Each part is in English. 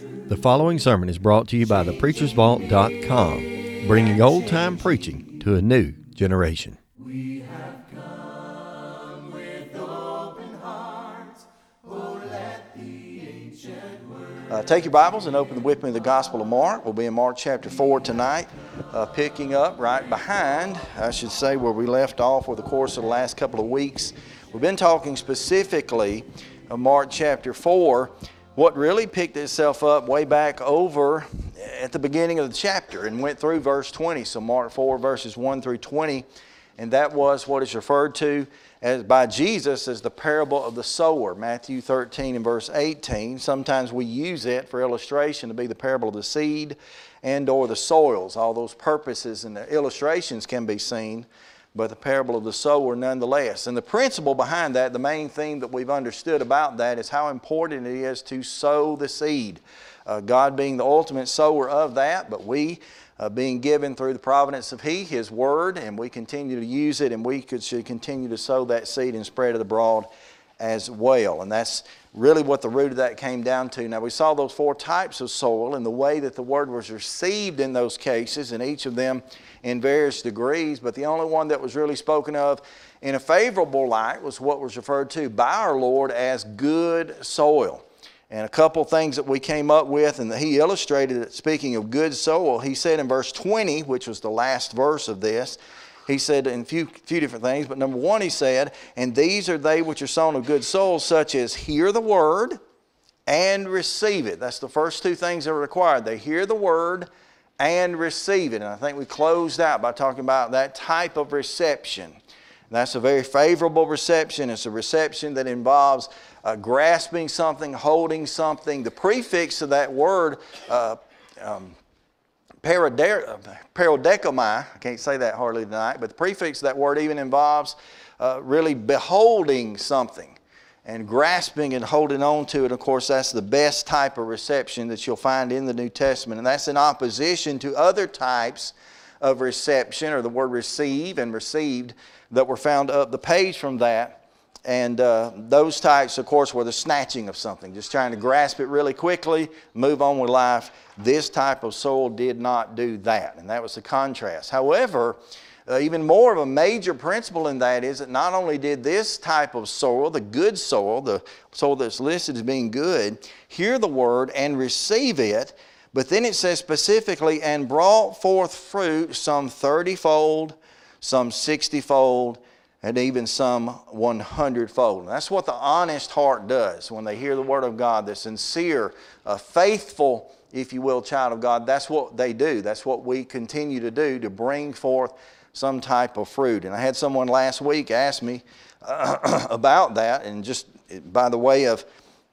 The following sermon is brought to you by thepreachersvault.com, bringing old time preaching to a new generation. Uh, take your Bibles and open the with me the Gospel of Mark. We'll be in Mark chapter 4 tonight, uh, picking up right behind, I should say, where we left off with the course of the last couple of weeks. We've been talking specifically of Mark chapter 4, what really picked itself up way back over at the beginning of the chapter and went through verse 20. So, Mark 4, verses 1 through 20, and that was what is referred to as by Jesus as the parable of the sower, Matthew 13 and verse 18. Sometimes we use it for illustration to be the parable of the seed and or the soils. All those purposes and the illustrations can be seen, but the parable of the sower nonetheless. And the principle behind that, the main thing that we've understood about that is how important it is to sow the seed. Uh, God being the ultimate sower of that, but we uh, being given through the providence of He, His Word, and we continue to use it, and we could, should continue to sow that seed and spread it abroad as well. And that's really what the root of that came down to. Now, we saw those four types of soil and the way that the Word was received in those cases, and each of them in various degrees, but the only one that was really spoken of in a favorable light was what was referred to by our Lord as good soil. And a couple things that we came up with, and he illustrated it, speaking of good soil, he said in verse 20, which was the last verse of this, he said in a few, few different things, but number one, he said, And these are they which are sown of good souls, such as hear the word and receive it. That's the first two things that are required. They hear the word and receive it. And I think we closed out by talking about that type of reception. That's a very favorable reception. It's a reception that involves uh, grasping something, holding something. The prefix of that word, uh, um, I can't say that hardly tonight, but the prefix of that word even involves uh, really beholding something and grasping and holding on to it. Of course, that's the best type of reception that you'll find in the New Testament, and that's in opposition to other types of reception, or the word receive and received, that were found up the page from that. And uh, those types, of course, were the snatching of something, just trying to grasp it really quickly, move on with life. This type of soil did not do that, and that was the contrast. However, uh, even more of a major principle in that is that not only did this type of soil, the good soil, the soil that's listed as being good, hear the word and receive it, but then it says specifically, and brought forth fruit some 30 fold, some 60 fold, and even some 100 fold. That's what the honest heart does when they hear the Word of God, the sincere, uh, faithful, if you will, child of God. That's what they do. That's what we continue to do to bring forth some type of fruit. And I had someone last week ask me uh, about that, and just by the way of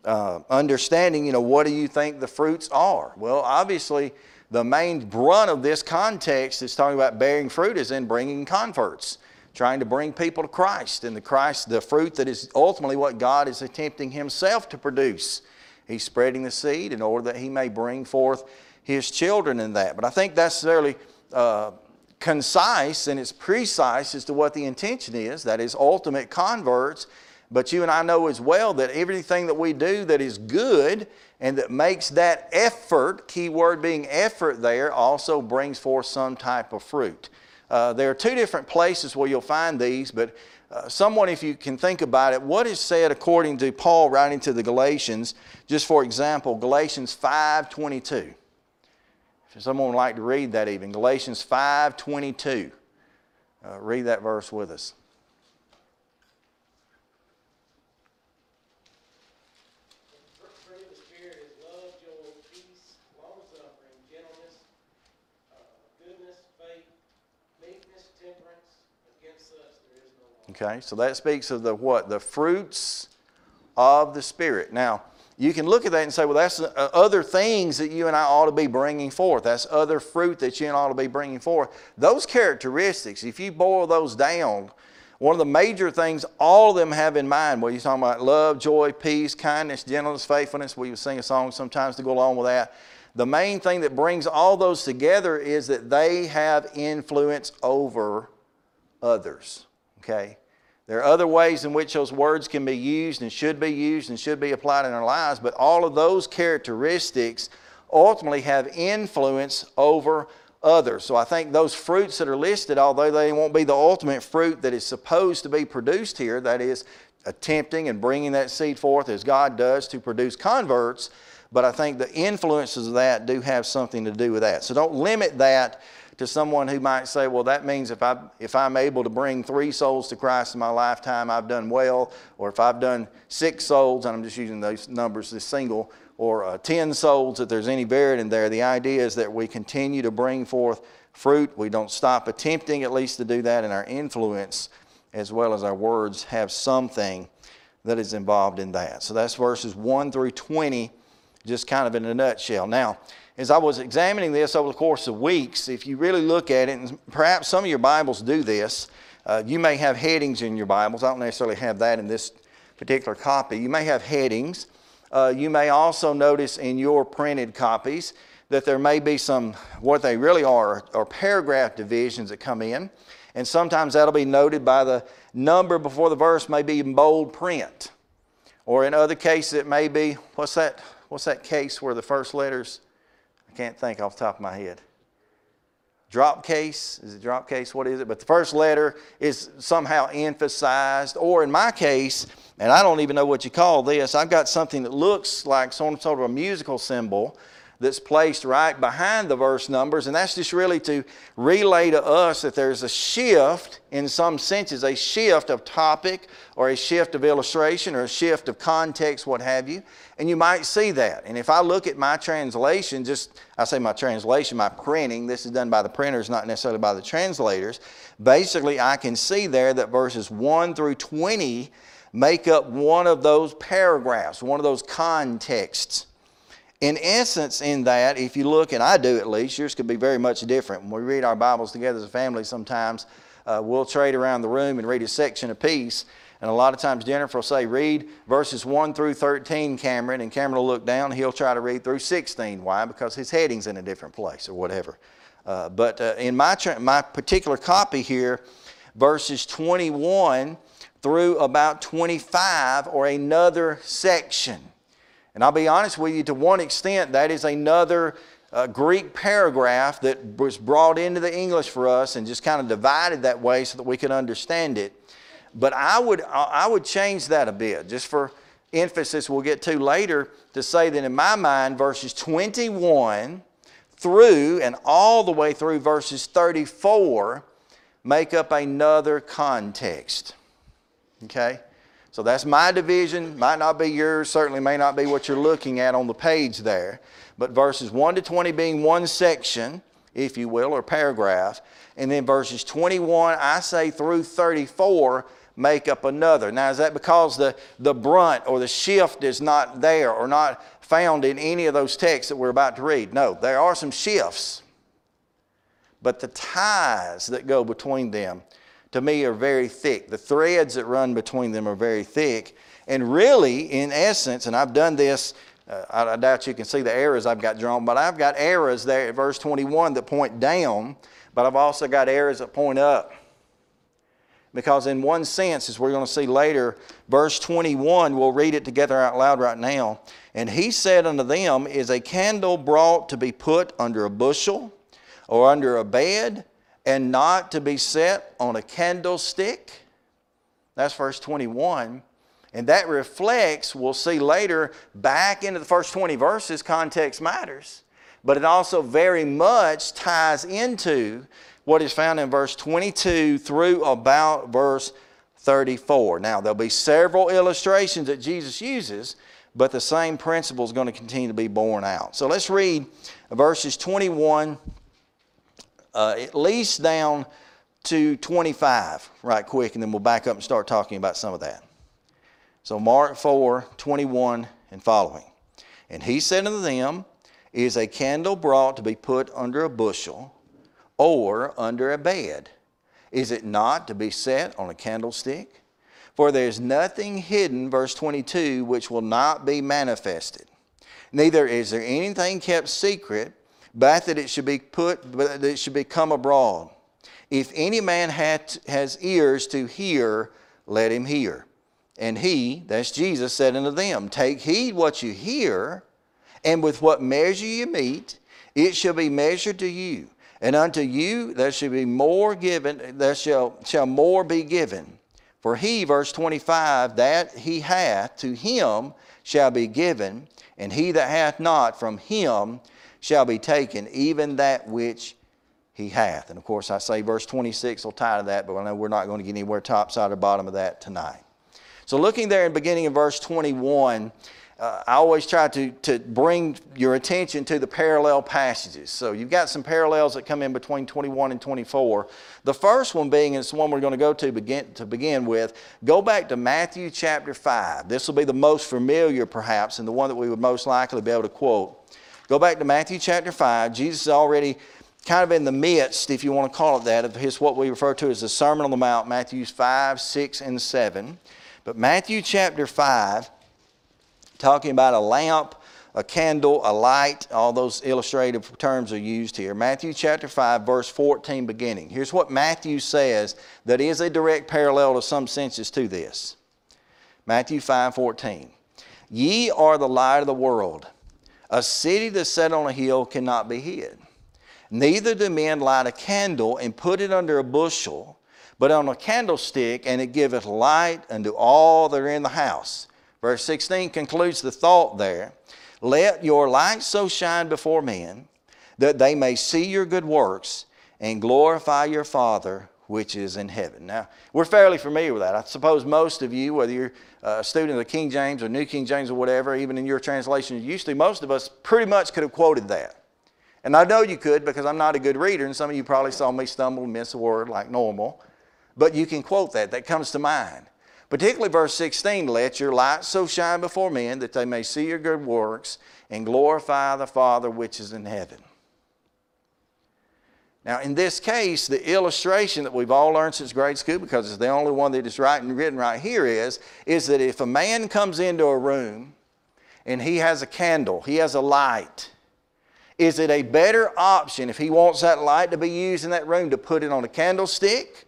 uh, understanding, you know, what do you think the fruits are? Well, obviously, the main brunt of this context is talking about bearing fruit is in bringing converts trying to bring people to Christ and the Christ, the fruit that is ultimately what God is attempting Himself to produce. He's spreading the seed in order that He may bring forth His children in that. But I think that's fairly uh, concise and it's precise as to what the intention is. That is ultimate converts. But you and I know as well that everything that we do that is good and that makes that effort, key word being effort there, also brings forth some type of fruit. Uh, there are two different places where you'll find these, but uh, someone, if you can think about it, what is said according to Paul writing to the Galatians, just for example, Galatians 5.22. If someone would like to read that even, Galatians 5.22. Uh, read that verse with us. Okay, so that speaks of the what? The fruits of the Spirit. Now, you can look at that and say, well, that's uh, other things that you and I ought to be bringing forth. That's other fruit that you and I ought to be bringing forth. Those characteristics, if you boil those down, one of the major things all of them have in mind, where you're talking about love, joy, peace, kindness, gentleness, faithfulness, we would sing a song sometimes to go along with that. The main thing that brings all those together is that they have influence over others. Okay? There are other ways in which those words can be used and should be used and should be applied in our lives, but all of those characteristics ultimately have influence over others. So I think those fruits that are listed, although they won't be the ultimate fruit that is supposed to be produced here, that is, attempting and bringing that seed forth as God does to produce converts, but I think the influences of that do have something to do with that. So don't limit that to someone who might say, well, that means if, I, if I'm able to bring three souls to Christ in my lifetime, I've done well. Or if I've done six souls, and I'm just using those numbers as single, or uh, 10 souls, if there's any variant in there, the idea is that we continue to bring forth fruit. We don't stop attempting at least to do that, and our influence as well as our words have something that is involved in that. So that's verses 1 through 20, just kind of in a nutshell. Now, as I was examining this over the course of weeks, if you really look at it, and perhaps some of your Bibles do this, uh, you may have headings in your Bibles. I don't necessarily have that in this particular copy. You may have headings. Uh, you may also notice in your printed copies that there may be some, what they really are, are paragraph divisions that come in. And sometimes that'll be noted by the number before the verse, may be in bold print. Or in other cases, it may be, what's that, what's that case where the first letters can't think off the top of my head. Drop case, is it drop case? What is it? But the first letter is somehow emphasized, or in my case, and I don't even know what you call this, I've got something that looks like some sort of a musical symbol that's placed right behind the verse numbers, and that's just really to relay to us that there's a shift, in some senses, a shift of topic or a shift of illustration or a shift of context, what have you. And you might see that. And if I look at my translation, just I say my translation, my printing, this is done by the printers, not necessarily by the translators. Basically, I can see there that verses 1 through 20 make up one of those paragraphs, one of those contexts. In essence, in that, if you look, and I do at least, yours could be very much different. When we read our Bibles together as a family, sometimes uh, we'll trade around the room and read a section apiece. And a lot of times Jennifer will say, read verses 1 through 13, Cameron, and Cameron will look down he'll try to read through 16. Why? Because his heading's in a different place or whatever. Uh, but uh, in my, tra- my particular copy here, verses 21 through about 25 or another section. And I'll be honest with you, to one extent, that is another uh, Greek paragraph that was brought into the English for us and just kind of divided that way so that we could understand it. But I would, I would change that a bit, just for emphasis we'll get to later, to say that in my mind, verses 21 through and all the way through verses 34 make up another context. Okay? So that's my division. Might not be yours, certainly may not be what you're looking at on the page there. But verses 1 to 20 being one section, if you will, or paragraph. And then verses 21, I say through 34, make up another. Now, is that because the, the brunt or the shift is not there or not found in any of those texts that we're about to read? No, there are some shifts. But the ties that go between them to me are very thick. The threads that run between them are very thick. And really, in essence, and I've done this, uh, I, I doubt you can see the arrows I've got drawn, but I've got arrows there at verse 21 that point down, but I've also got arrows that point up. Because, in one sense, as we're going to see later, verse 21, we'll read it together out loud right now. And he said unto them, Is a candle brought to be put under a bushel or under a bed? And not to be set on a candlestick. That's verse 21. And that reflects, we'll see later, back into the first 20 verses, context matters. But it also very much ties into what is found in verse 22 through about verse 34. Now, there'll be several illustrations that Jesus uses, but the same principle is going to continue to be borne out. So let's read verses 21 uh, at least down to 25 right quick, and then we'll back up and start talking about some of that. So, Mark 4 21 and following. And he said unto them, Is a candle brought to be put under a bushel or under a bed? Is it not to be set on a candlestick? For there is nothing hidden, verse 22, which will not be manifested. Neither is there anything kept secret but that it should be put, but that it should become abroad. If any man hath, has ears to hear, let him hear. And he, that's Jesus, said unto them, Take heed what you hear, and with what measure you meet, it shall be measured to you. And unto you there shall be more given, there shall, shall more be given. For he, verse 25, that he hath, to him shall be given, and he that hath not, from him shall be taken, even that which he hath. And of course, I say verse 26 will tie to that, but I know we're not going to get anywhere top side or bottom of that tonight. So, looking there in beginning of verse 21, uh, I always try to, to bring your attention to the parallel passages. So you've got some parallels that come in between 21 and 24. The first one being, and it's the one we're going to go to begin, to begin with, go back to Matthew chapter 5. This will be the most familiar, perhaps, and the one that we would most likely be able to quote. Go back to Matthew chapter 5. Jesus is already kind of in the midst, if you want to call it that, of his what we refer to as the Sermon on the Mount, Matthews 5, 6, and 7. But Matthew chapter 5 talking about a lamp, a candle, a light. All those illustrative terms are used here. Matthew chapter 5, verse 14 beginning. Here's what Matthew says that is a direct parallel to some senses to this. Matthew 5, 14. Ye are the light of the world. A city that's set on a hill cannot be hid. Neither do men light a candle and put it under a bushel, but on a candlestick, and it giveth light unto all that are in the house. Verse 16 concludes the thought there. Let your light so shine before men that they may see your good works and glorify your Father which is in heaven. Now, we're fairly familiar with that. I suppose most of you, whether you're a student of the King James or New King James or whatever, even in your translation you used to, most of us pretty much could have quoted that. And I know you could because I'm not a good reader, and some of you probably saw me stumble and miss a word like normal. But you can quote that. That comes to mind. Particularly verse 16 let your light so shine before men that they may see your good works and glorify the Father which is in heaven. Now, in this case, the illustration that we've all learned since grade school, because it's the only one that is written right here, is, is that if a man comes into a room and he has a candle, he has a light, is it a better option if he wants that light to be used in that room to put it on a candlestick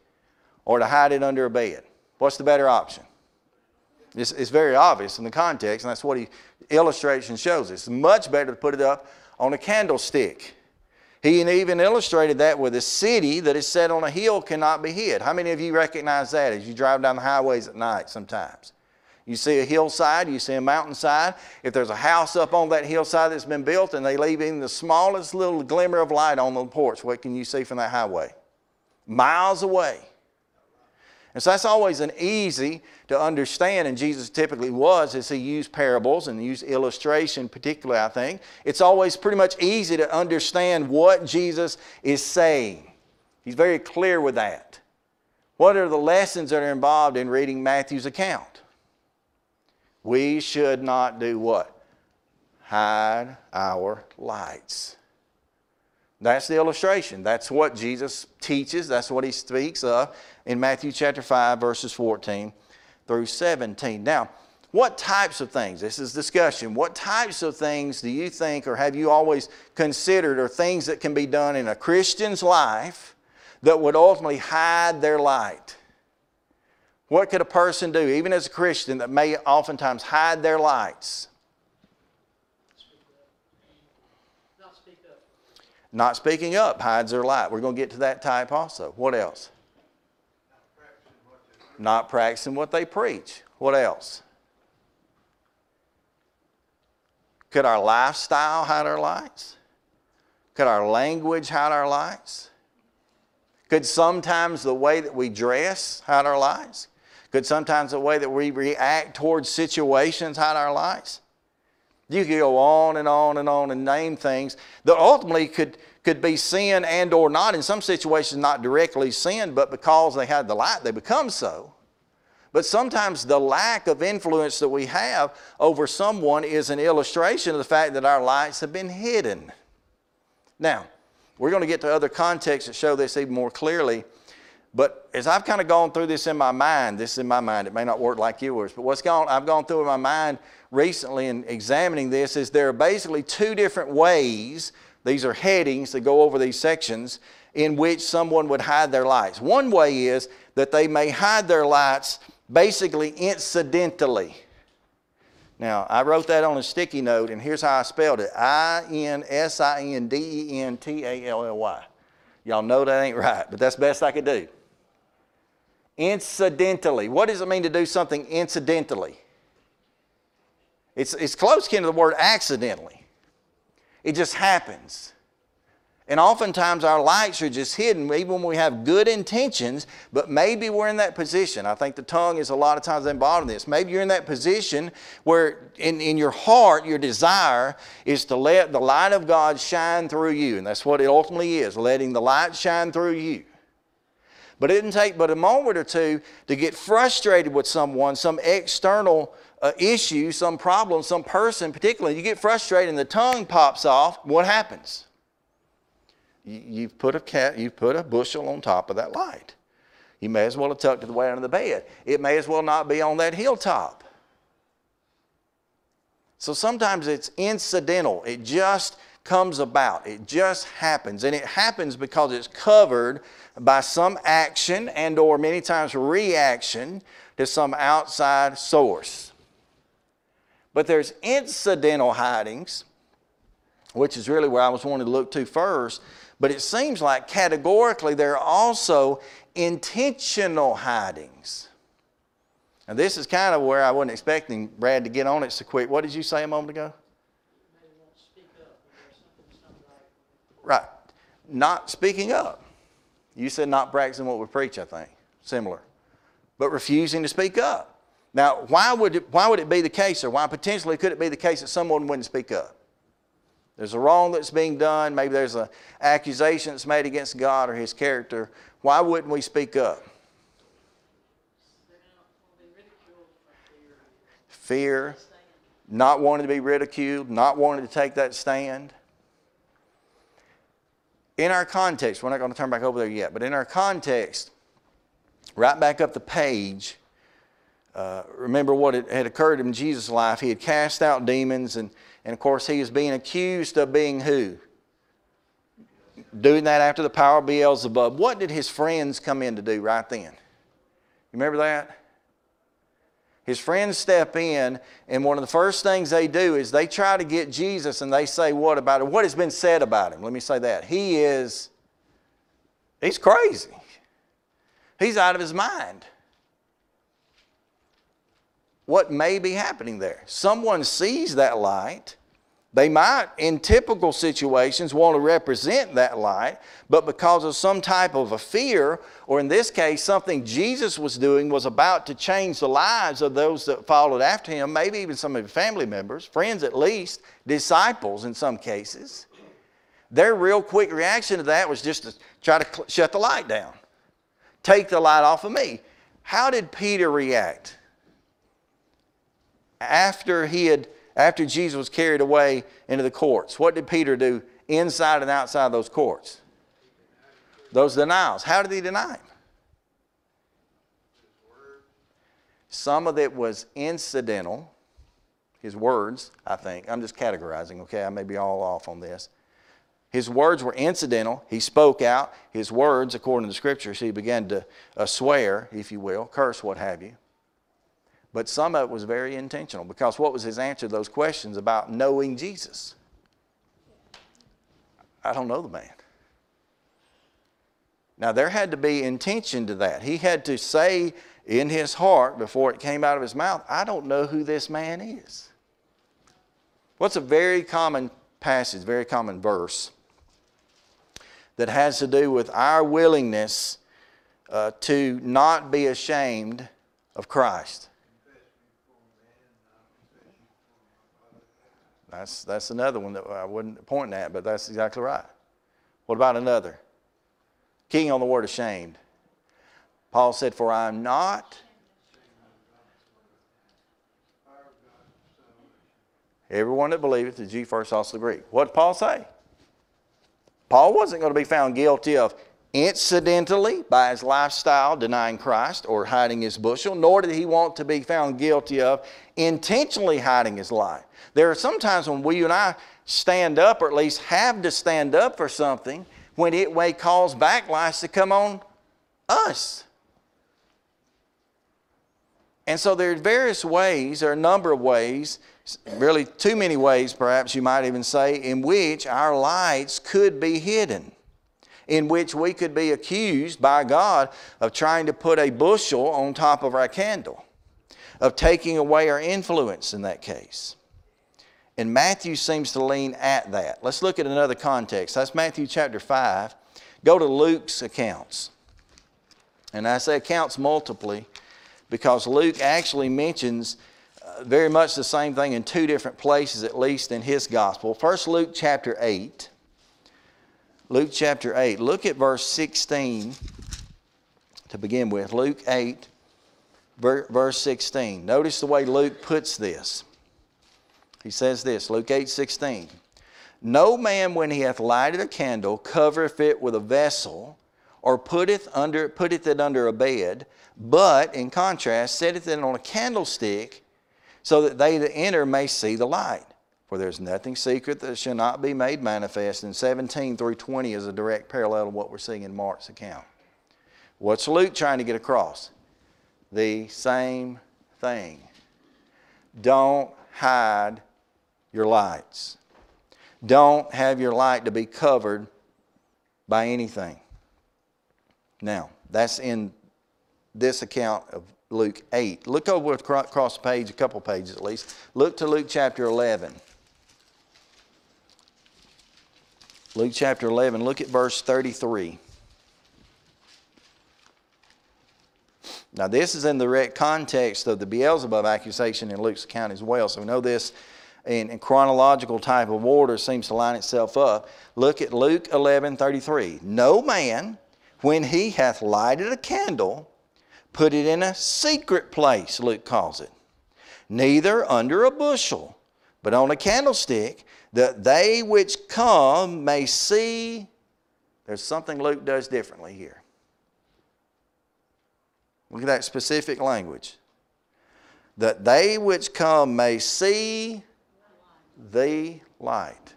or to hide it under a bed? What's the better option? It's, it's very obvious in the context, and that's what he illustration shows. It's much better to put it up on a candlestick. He even illustrated that with a city that is set on a hill cannot be hid. How many of you recognize that as you drive down the highways at night sometimes? You see a hillside, you see a mountainside. If there's a house up on that hillside that's been built and they leave even the smallest little glimmer of light on the porch, what can you see from that highway? Miles away. And so that's always an easy to understand, and Jesus typically was as he used parables and used illustration, particularly, I think. It's always pretty much easy to understand what Jesus is saying. He's very clear with that. What are the lessons that are involved in reading Matthew's account? We should not do what? Hide our lights. That's the illustration. That's what Jesus teaches. That's what he speaks of in Matthew chapter 5, verses 14 through 17. Now, what types of things, this is discussion, what types of things do you think or have you always considered are things that can be done in a Christian's life that would ultimately hide their light? What could a person do, even as a Christian, that may oftentimes hide their lights? Not speaking up hides their light. We're going to get to that type also. What else? Not practicing what they preach. What else? Could our lifestyle hide our lights? Could our language hide our lights? Could sometimes the way that we dress hide our lives? Could sometimes the way that we react towards situations hide our lives? You could go on and on and on and name things that ultimately could, could be sin and or not. In some situations, not directly sin, but because they had the light, they become so. But sometimes the lack of influence that we have over someone is an illustration of the fact that our lights have been hidden. Now, we're going to get to other contexts that show this even more clearly. But as I've kind of gone through this in my mind, this is in my mind, it may not work like yours, but what's gone, I've gone through in my mind recently in examining this is there are basically two different ways, these are headings that go over these sections, in which someone would hide their lights. One way is that they may hide their lights basically incidentally. Now, I wrote that on a sticky note, and here's how I spelled it I N S I N D E N T A L L Y. Y'all know that ain't right, but that's best I could do. Incidentally. What does it mean to do something incidentally? It's, it's close kin to the word accidentally. It just happens. And oftentimes our lights are just hidden, even when we have good intentions, but maybe we're in that position. I think the tongue is a lot of times involved in this. Maybe you're in that position where in, in your heart, your desire is to let the light of God shine through you. And that's what it ultimately is, letting the light shine through you. But it didn't take but a moment or two to get frustrated with someone, some external uh, issue, some problem, some person particularly. You get frustrated and the tongue pops off. What happens? you've put a cat, you've put a bushel on top of that light. You may as well have tucked it away under the bed. It may as well not be on that hilltop. So sometimes it's incidental. It just comes about. It just happens. And it happens because it's covered by some action and or many times reaction to some outside source. But there's incidental hidings, which is really where I was wanting to look to first. But it seems like categorically there are also intentional hidings. And this is kind of where I wasn't expecting Brad to get on it so quick. What did you say a moment ago? Right. Not speaking up. You said not practicing what we preach, I think. Similar. But refusing to speak up. Now, why would it, why would it be the case, or why potentially could it be the case that someone wouldn't speak up? There's a wrong that's being done. Maybe there's an accusation that's made against God or His character. Why wouldn't we speak up? Fear, not wanting to be ridiculed, not wanting to take that stand. In our context, we're not going to turn back over there yet, but in our context, right back up the page, uh, remember what had occurred in Jesus' life. He had cast out demons and and of course, he is being accused of being who? Doing that after the power of Beelzebub. What did his friends come in to do right then? You remember that? His friends step in, and one of the first things they do is they try to get Jesus and they say, What about it? What has been said about him? Let me say that. He is, he's crazy. He's out of his mind what may be happening there. Someone sees that light. They might, in typical situations, want to represent that light, but because of some type of a fear, or in this case, something Jesus was doing was about to change the lives of those that followed after him, maybe even some of his family members, friends at least, disciples in some cases. Their real quick reaction to that was just to try to shut the light down, take the light off of me. How did Peter react? After he had after Jesus was carried away into the courts, what did Peter do inside and outside those courts? Those denials. How did he deny him? Some of it was incidental, his words, I think. I'm just categorizing, okay? I may be all off on this. His words were incidental. He spoke out. His words, according to the scriptures, he began to uh, swear, if you will, curse, what have you. But some of it was very intentional because what was his answer to those questions about knowing Jesus? I don't know the man. Now, there had to be intention to that. He had to say in his heart before it came out of his mouth, I don't know who this man is. What's a very common passage, very common verse that has to do with our willingness uh, to not be ashamed of Christ? That's, that's another one that I wouldn't point at, but that's exactly right. What about another? King on the word ashamed. Paul said, For I am not. Everyone that believeth, the Jew first, also Greek. What did Paul say? Paul wasn't going to be found guilty of incidentally by his lifestyle denying Christ or hiding his bushel, nor did he want to be found guilty of intentionally hiding his life. There are sometimes when we and I stand up, or at least have to stand up for something, when it may cause backlash to come on us. And so there are various ways, are a number of ways, really too many ways perhaps you might even say, in which our lights could be hidden, in which we could be accused by God of trying to put a bushel on top of our candle, of taking away our influence in that case. And Matthew seems to lean at that. Let's look at another context. That's Matthew chapter 5. Go to Luke's accounts. And I say accounts multiply because Luke actually mentions uh, very much the same thing in two different places, at least in his gospel. First, Luke chapter 8. Luke chapter 8. Look at verse 16 to begin with. Luke 8, verse 16. Notice the way Luke puts this. He says this, Luke 8 16. No man, when he hath lighted a candle, covereth it with a vessel, or putteth, under, putteth it under a bed, but, in contrast, setteth it on a candlestick, so that they that enter may see the light. For there's nothing secret that shall not be made manifest. And 17 through 20 is a direct parallel to what we're seeing in Mark's account. What's Luke trying to get across? The same thing. Don't hide your lights. Don't have your light to be covered by anything. Now, that's in this account of Luke 8. Look over across the page, a couple pages at least. Look to Luke chapter 11. Luke chapter 11, look at verse 33. Now, this is in the direct context of the Beelzebub accusation in Luke's account as well. So we know this in, in chronological type of order seems to line itself up. Look at Luke 11 33. No man, when he hath lighted a candle, put it in a secret place, Luke calls it, neither under a bushel, but on a candlestick, that they which come may see. There's something Luke does differently here. Look at that specific language. That they which come may see the light.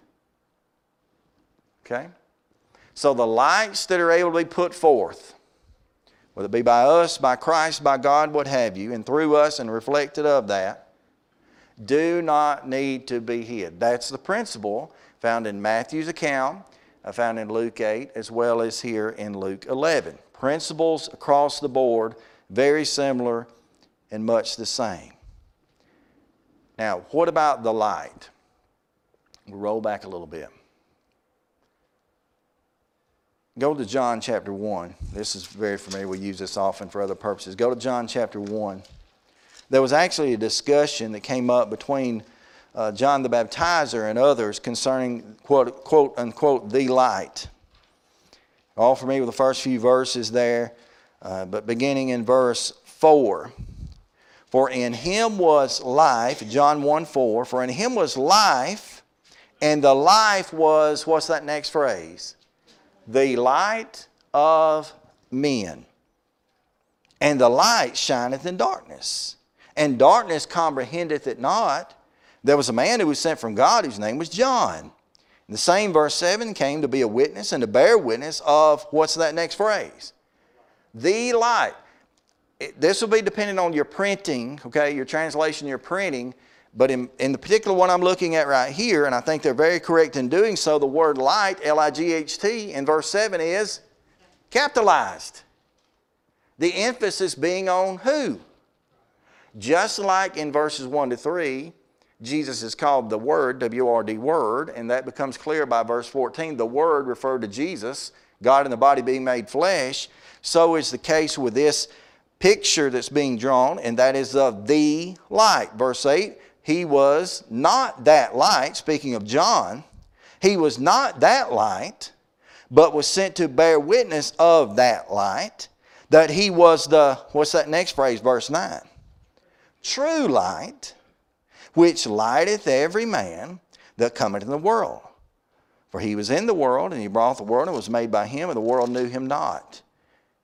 Okay? So the lights that are able to be put forth, whether it be by us, by Christ, by God, what have you, and through us and reflected of that, do not need to be hid. That's the principle found in Matthew's account, uh, found in Luke 8, as well as here in Luke 11. Principles across the board, very similar and much the same. Now, what about the light? We'll roll back a little bit. Go to John chapter 1. This is very familiar. We use this often for other purposes. Go to John chapter 1. There was actually a discussion that came up between uh, John the Baptizer and others concerning, quote, quote unquote, the light. All familiar with the first few verses there, uh, but beginning in verse 4. For in him was life, John 1 4, for in him was life and the life was, what's that next phrase? The light of men. And the light shineth in darkness. And darkness comprehendeth it not. There was a man who was sent from God whose name was John. The same verse 7 came to be a witness and to bear witness of, what's that next phrase? The light. This will be dependent on your printing, okay, your translation, your printing but in, in the particular one I'm looking at right here, and I think they're very correct in doing so, the word light, L I G H T, in verse 7 is capitalized. The emphasis being on who? Just like in verses 1 to 3, Jesus is called the Word, W R D Word, and that becomes clear by verse 14. The Word referred to Jesus, God in the body being made flesh. So is the case with this picture that's being drawn, and that is of the light. Verse 8 he was not that light, speaking of John, he was not that light, but was sent to bear witness of that light, that he was the, what's that next phrase, verse 9? True light, which lighteth every man that cometh in the world. For he was in the world, and he brought the world, and was made by him, and the world knew him not.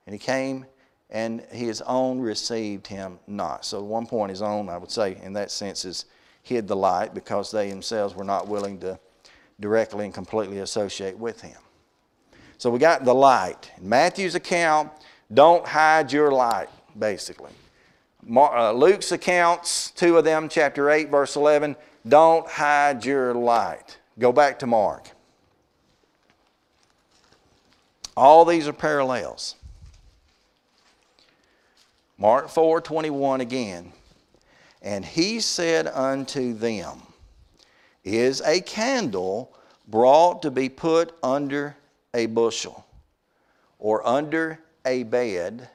And he came and his own received him not. So, one point, his own, I would say, in that sense, is hid the light because they themselves were not willing to directly and completely associate with him. So, we got the light. In Matthew's account, don't hide your light, basically. Uh, Luke's accounts, two of them, chapter 8, verse 11, don't hide your light. Go back to Mark. All these are parallels. Mark 4 21 again. And he said unto them, Is a candle brought to be put under a bushel or under a bed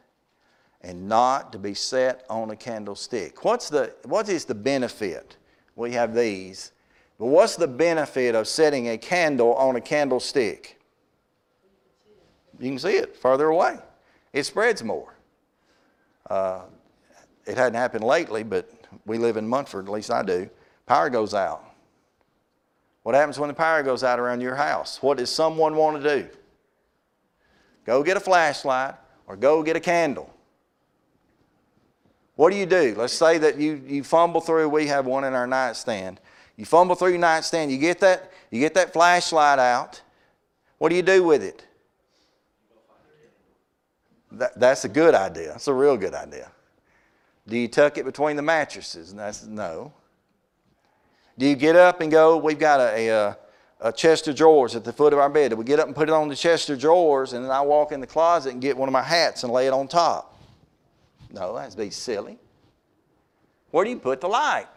and not to be set on a candlestick? What's the, what is the benefit? We have these. But what's the benefit of setting a candle on a candlestick? You can see it farther away. It spreads more. Uh, it hadn't happened lately, but we live in Munford, at least I do. Power goes out. What happens when the power goes out around your house? What does someone want to do? Go get a flashlight or go get a candle. What do you do? Let's say that you, you fumble through, we have one in our nightstand. You fumble through your nightstand, you get that, you get that flashlight out. What do you do with it? That, that's a good idea. That's a real good idea. Do you tuck it between the mattresses? That's no. Do you get up and go, we've got a, a, a, chest of drawers at the foot of our bed. Do we get up and put it on the chest of drawers and then I walk in the closet and get one of my hats and lay it on top? No, that'd be silly. Where do you put the light?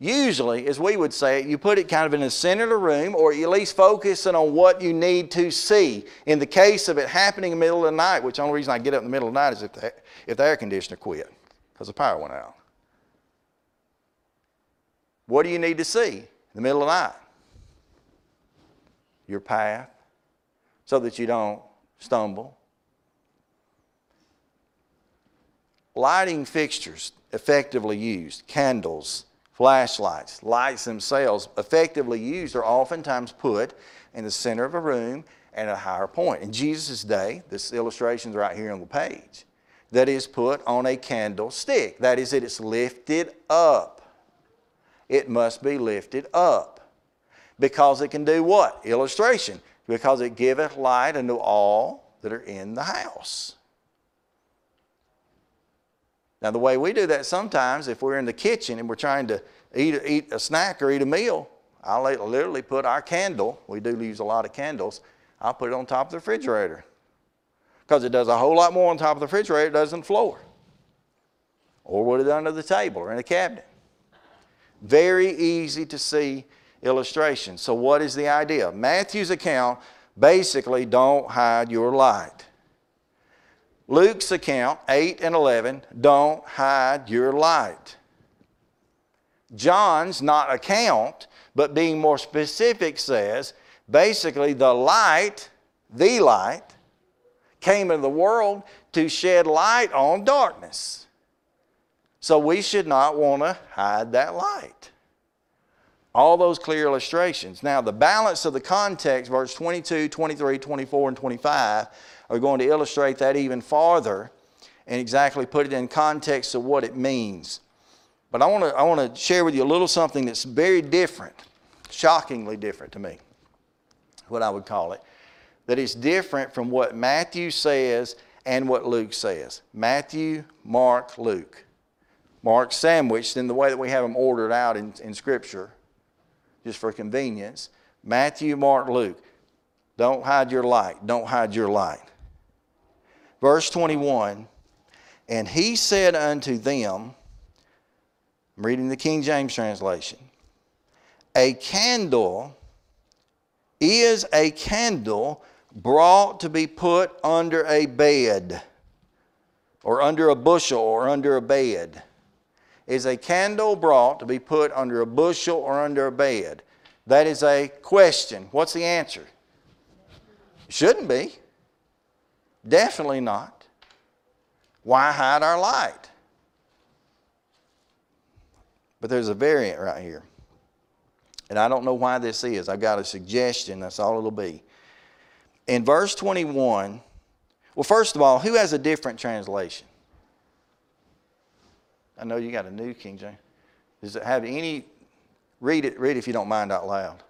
Usually, as we would say it, you put it kind of in the center of the room or at least focusing on what you need to see. In the case of it happening in the middle of the night, which the only reason I get up in the middle of the night is if the, if the air conditioner quit because the power went out. What do you need to see in the middle of the night? Your path so that you don't stumble. Lighting fixtures effectively used, candles, flashlights, lights themselves, effectively used, are oftentimes put in the center of a room at a higher point. In Jesus' day, this illustration is right here on the page, that is put on a candlestick. That is, it is lifted up. It must be lifted up. Because it can do what? Illustration. Because it giveth light unto all that are in the house. Now, the way we do that sometimes, if we're in the kitchen and we're trying to eat, eat a snack or eat a meal, I'll literally put our candle, we do use a lot of candles, I'll put it on top of the refrigerator. Because it does a whole lot more on top of the refrigerator than it does on the floor. Or would it under the table or in a cabinet. Very easy to see illustration. So, what is the idea? Matthew's account basically don't hide your light. Luke's account, 8 and 11, don't hide your light. John's not account, but being more specific says basically the light, the light, came into the world to shed light on darkness. So we should not want to hide that light. All those clear illustrations. Now, the balance of the context, verse 22, 23, 24, and 25, are going to illustrate that even farther and exactly put it in context of what it means. But I want to I want to share with you a little something that's very different, shockingly different to me, what I would call it, that is different from what Matthew says and what Luke says. Matthew, Mark, Luke. Mark sandwiched in the way that we have them ordered out in, in Scripture, just for convenience. Matthew, Mark, Luke. Don't hide your light. Don't hide your light. Verse 21 And he said unto them, I'm reading the King James translation, a candle is a candle brought to be put under a bed or under a bushel or under a bed. Is a candle brought to be put under a bushel or under a bed? That is a question. What's the answer? Shouldn't be. Definitely not. Why hide our light? But there's a variant right here. And I don't know why this is. I've got a suggestion. That's all it'll be. In verse 21, well, first of all, who has a different translation? I know you got a new King James. Does it have any? Read it. Read it if you don't mind out loud.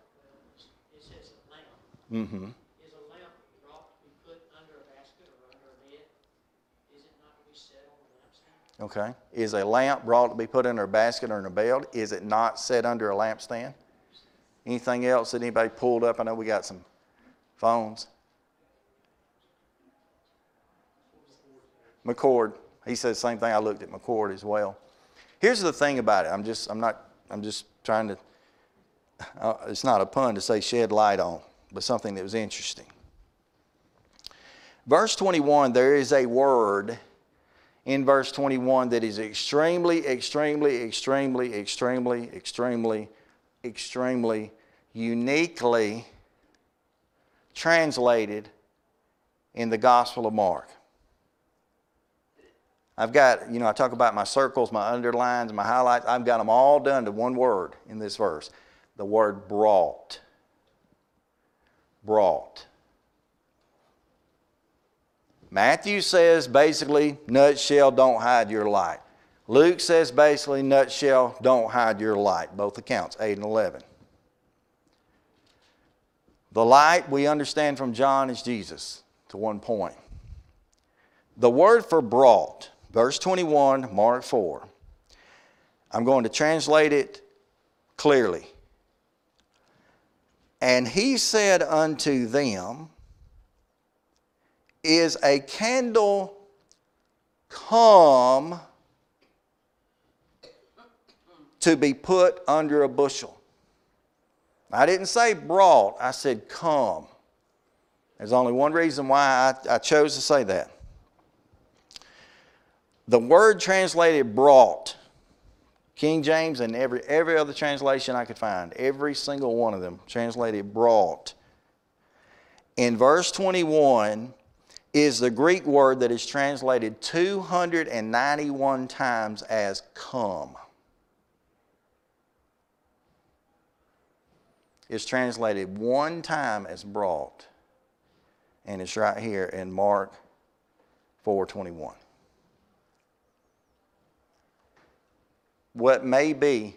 It says a lamp. Mm-hmm. Is a lamp brought to be put under a basket or under a bed? Is it not to be set on the lampstand? Okay. Is a lamp brought to be put under a basket or in a belt? Is it not set under a lampstand? Anything else that anybody pulled up? I know we got some phones. McCord. He said the same thing. I looked at McCord as well. Here's the thing about it. I'm just, I'm not, I'm just trying to, uh, it's not a pun to say shed light on, but something that was interesting. Verse 21, there is a word in verse 21 that is extremely, extremely, extremely, extremely, extremely, extremely uniquely translated in the Gospel of Mark. I've got, you know, I talk about my circles, my underlines, my highlights. I've got them all done to one word in this verse the word brought. Brought. Matthew says basically, nutshell, don't hide your light. Luke says basically, nutshell, don't hide your light. Both accounts, 8 and 11. The light we understand from John is Jesus, to one point. The word for brought, verse 21, Mark 4. I'm going to translate it clearly. And he said unto them, Is a candle come to be put under a bushel? I didn't say brought, I said come. There's only one reason why I, I chose to say that. The word translated brought, King James and every, every other translation I could find, every single one of them translated brought. In verse 21 is the Greek word that is translated 291 times as come. It's translated one time as brought, and it's right here in Mark 421. what may be,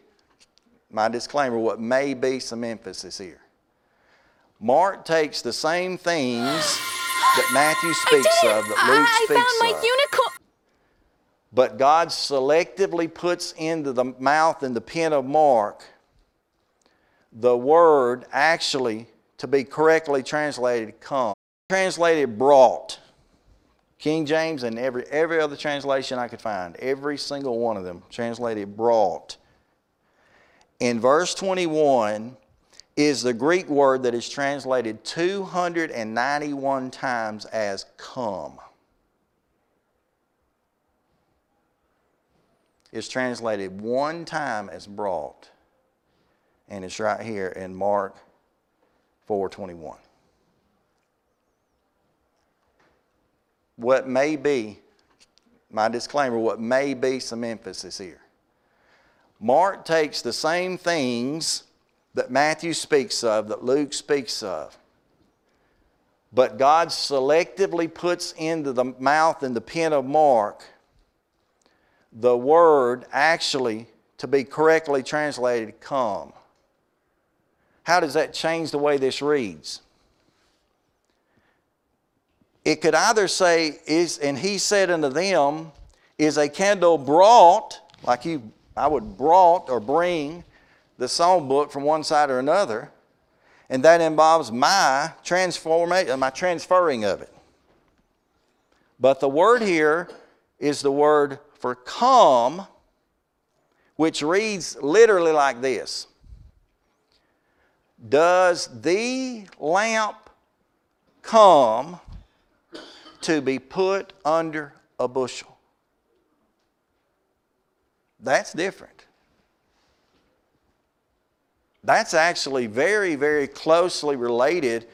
my disclaimer, what may be some emphasis here. Mark takes the same things that Matthew speaks of, that Luke I speaks found my of. unicorn. But God selectively puts into the mouth and the pen of Mark the word actually to be correctly translated come. Translated brought. King James and every, every other translation I could find, every single one of them translated brought. In verse 21 is the Greek word that is translated 291 times as come. It's translated one time as brought, and it's right here in Mark 421. what may be, my disclaimer, what may be some emphasis here. Mark takes the same things that Matthew speaks of, that Luke speaks of, but God selectively puts into the mouth and the pen of Mark the word actually to be correctly translated come. How does that change the way this reads? it could either say is and he said unto them is a candle brought like you i would brought or bring the psalm book from one side or another and that involves my transformation my transferring of it but the word here is the word for come which reads literally like this does the lamp come to be put under a bushel. That's different. That's actually very, very closely related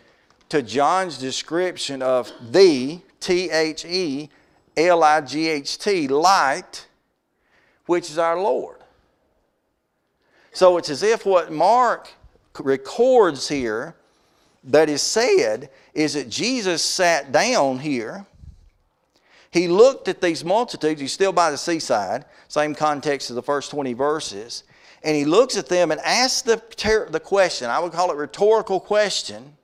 to John's description of the, T H E L I G H T, light, which is our Lord. So it's as if what Mark records here that is said is that Jesus sat down here. He looked at these multitudes. He's still by the seaside, same context as the first 20 verses. And he looks at them and asks the, the question I would call it rhetorical question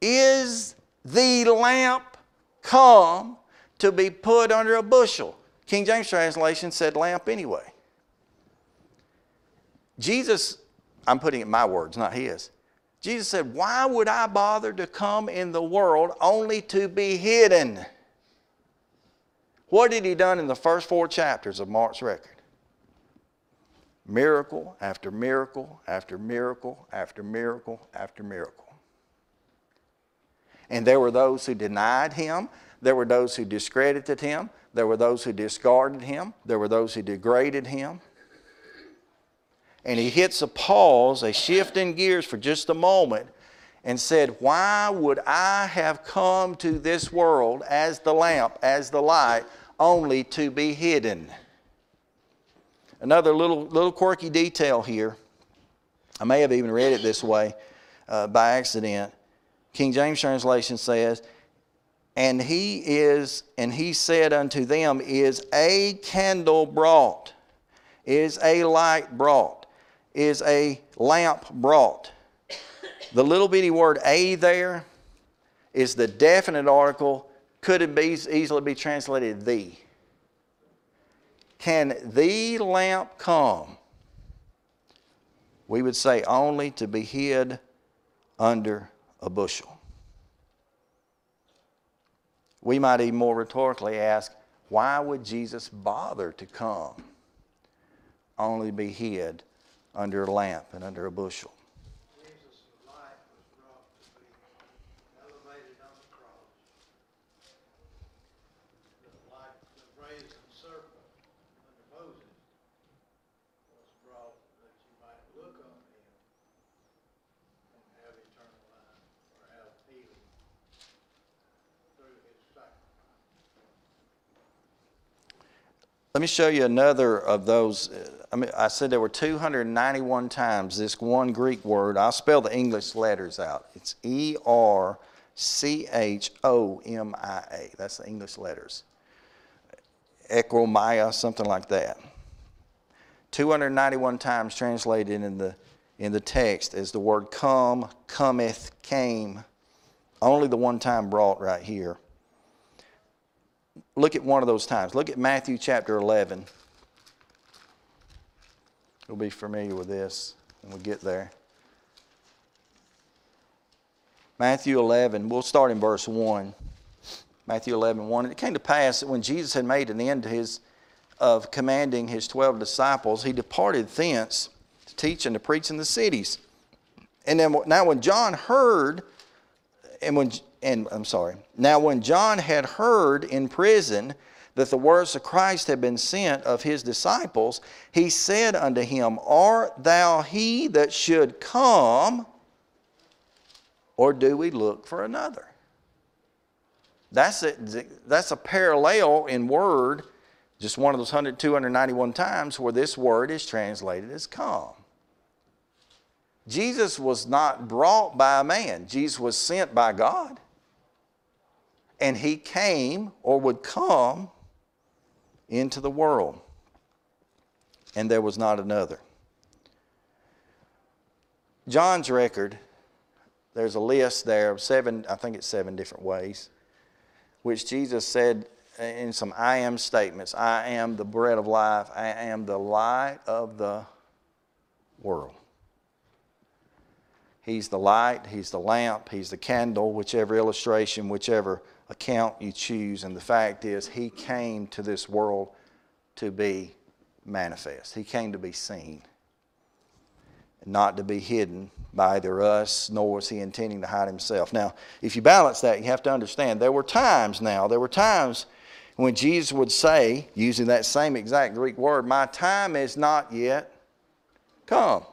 Is the lamp come to be put under a bushel? King James translation said lamp anyway. Jesus, I'm putting it in my words, not his. Jesus said, Why would I bother to come in the world only to be hidden? What had he done in the first four chapters of Mark's record? Miracle after miracle after miracle after miracle after miracle. And there were those who denied him. There were those who discredited him. There were those who discarded him. There were those who degraded him. And he hits a pause, a shift in gears for just a moment, and said, Why would I have come to this world as the lamp, as the light, only to be hidden? Another little, little quirky detail here. I may have even read it this way uh, by accident. King James translation says, and he is, and he said unto them, is a candle brought, is a light brought, is a lamp brought. The little bitty word a there is the definite article, could it be easily be translated the. Can the lamp come? We would say only to be hid under a bushel. We might even more rhetorically ask, why would Jesus bother to come? Only to be hid under a lamp and under a bushel. Jesus' life was brought to be elevated on the cross. Just like the brazen serpent under Moses was brought that you might look on him and have eternal life or have healing through his sacrifice. Let me show you another of those. uh, I mean, I said there were 291 times this one Greek word. I'll spell the English letters out. It's E R C H O M I A. That's the English letters. Ekromaya, something like that. 291 times translated in the, in the text as the word come, cometh, came. Only the one time brought right here. Look at one of those times. Look at Matthew chapter 11. You'll be familiar with this when we get there. Matthew 11, we'll start in verse 1. Matthew 11, 1. And it came to pass that when Jesus had made an end his, of commanding his 12 disciples, he departed thence to teach and to preach in the cities. And then now when John heard, and when, and I'm sorry, now when John had heard in prison that the words of Christ had been sent of his disciples, he said unto him, Art thou he that should come, or do we look for another? That's a, that's a parallel in word, just one of those 100, 291 times where this word is translated as come. Jesus was not brought by a man, Jesus was sent by God. And he came or would come into the world. And there was not another. John's record, there's a list there of seven, I think it's seven different ways, which Jesus said in some I am statements I am the bread of life, I am the light of the world. He's the light, He's the lamp, He's the candle, whichever illustration, whichever account you choose. And the fact is, He came to this world to be manifest, He came to be seen, not to be hidden by either us, nor was He intending to hide Himself. Now, if you balance that, you have to understand there were times now, there were times when Jesus would say, using that same exact Greek word, My time is not yet come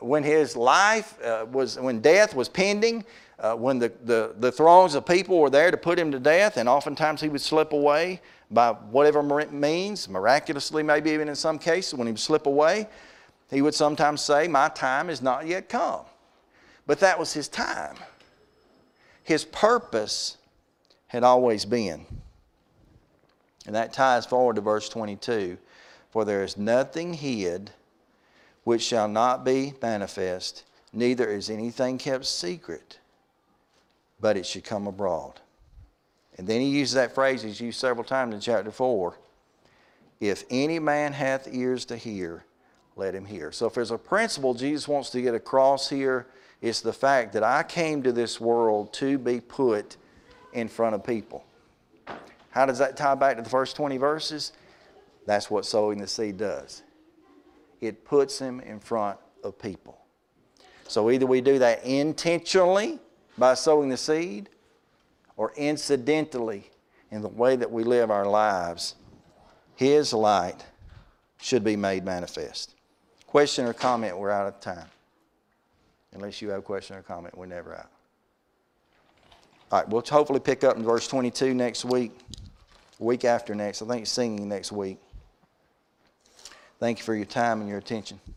when his life uh, was, when death was pending, uh, when the, the, the throngs of people were there to put him to death, and oftentimes he would slip away by whatever means, miraculously, maybe even in some cases, when he would slip away, he would sometimes say, My time is not yet come. But that was his time. His purpose had always been. And that ties forward to verse 22 For there is nothing hid which shall not be manifest, neither is anything kept secret, but it should come abroad. And then he uses that phrase he's used several times in chapter 4. If any man hath ears to hear, let him hear. So if there's a principle Jesus wants to get across here, it's the fact that I came to this world to be put in front of people. How does that tie back to the first 20 verses? That's what sowing the seed does. It puts him in front of people. So either we do that intentionally by sowing the seed or incidentally in the way that we live our lives. His light should be made manifest. Question or comment, we're out of time. Unless you have a question or comment, we're never out. All right, we'll hopefully pick up in verse 22 next week, week after next. I think singing next week. Thank you for your time and your attention.